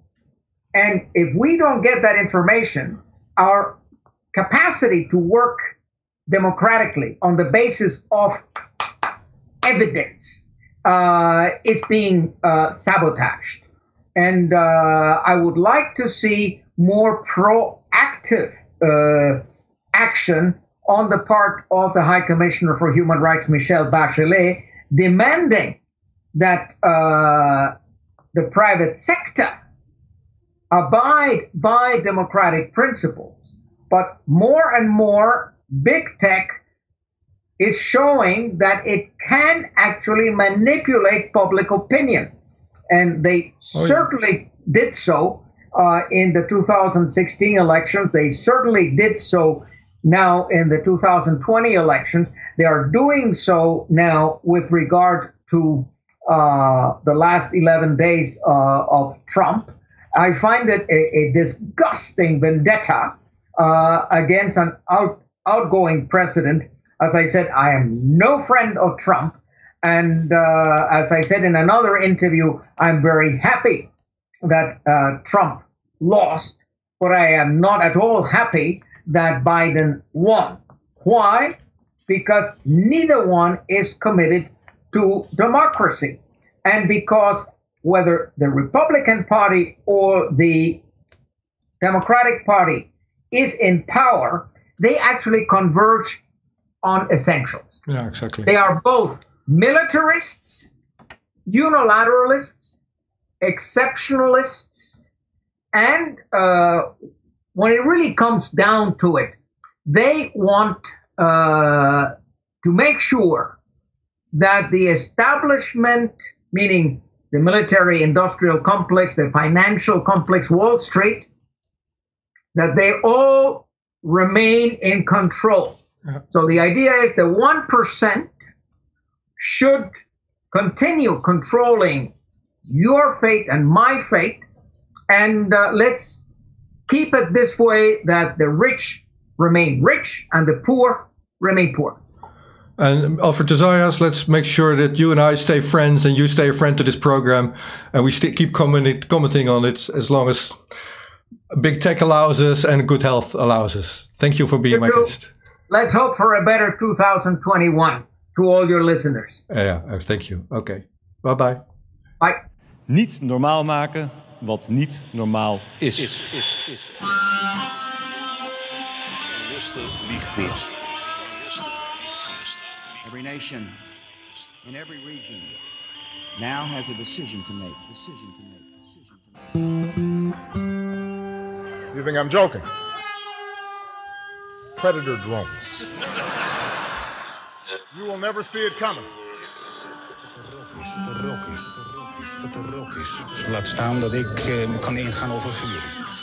And if we don't get that information, our capacity to work democratically on the basis of evidence uh, is being uh, sabotaged. And uh, I would like to see more proactive uh, action on the part of the High Commissioner for Human Rights, Michelle Bachelet, demanding that uh, the private sector abide by democratic principles. But more and more, big tech is showing that it can actually manipulate public opinion. And they oh, certainly yeah. did so uh, in the 2016 elections. They certainly did so now in the 2020 elections. They are doing so now with regard to uh, the last 11 days uh, of Trump. I find it a, a disgusting vendetta uh, against an out, outgoing president. As I said, I am no friend of Trump. And uh, as I said in another interview, I'm very happy that uh, Trump lost, but I am not at all happy that Biden won. Why? Because neither one is committed to democracy. And because whether the Republican Party or the Democratic Party is in power, they actually converge on essentials. Yeah, exactly. They are both militarists, unilateralists, exceptionalists, and uh, when it really comes down to it, they want uh, to make sure that the establishment, meaning the military industrial complex, the financial complex, Wall Street, that they all remain in control. Yeah. So the idea is the 1% should continue controlling your fate and my fate. And uh, let's keep it this way that the rich remain rich and the poor remain poor. And Alfred Zayas, let's make sure that you and I stay friends and you stay a friend to this program and we st- keep comment- commenting on it as long as big tech allows us and good health allows us. Thank you for being you my do. guest. Let's hope for a better 2021 to all your listeners. Ja, uh, thank you. Okay. Bye bye. Bye. Niet normaal maken wat niet normaal is. is, is, is. liegt niet. Every nation in every region now has a decision to make. Decision to make. Decision to make. You think I'm joking? Predator drones. [laughs] you will never see it coming. Laat staan dat ik uh, kan ingaan over vuur.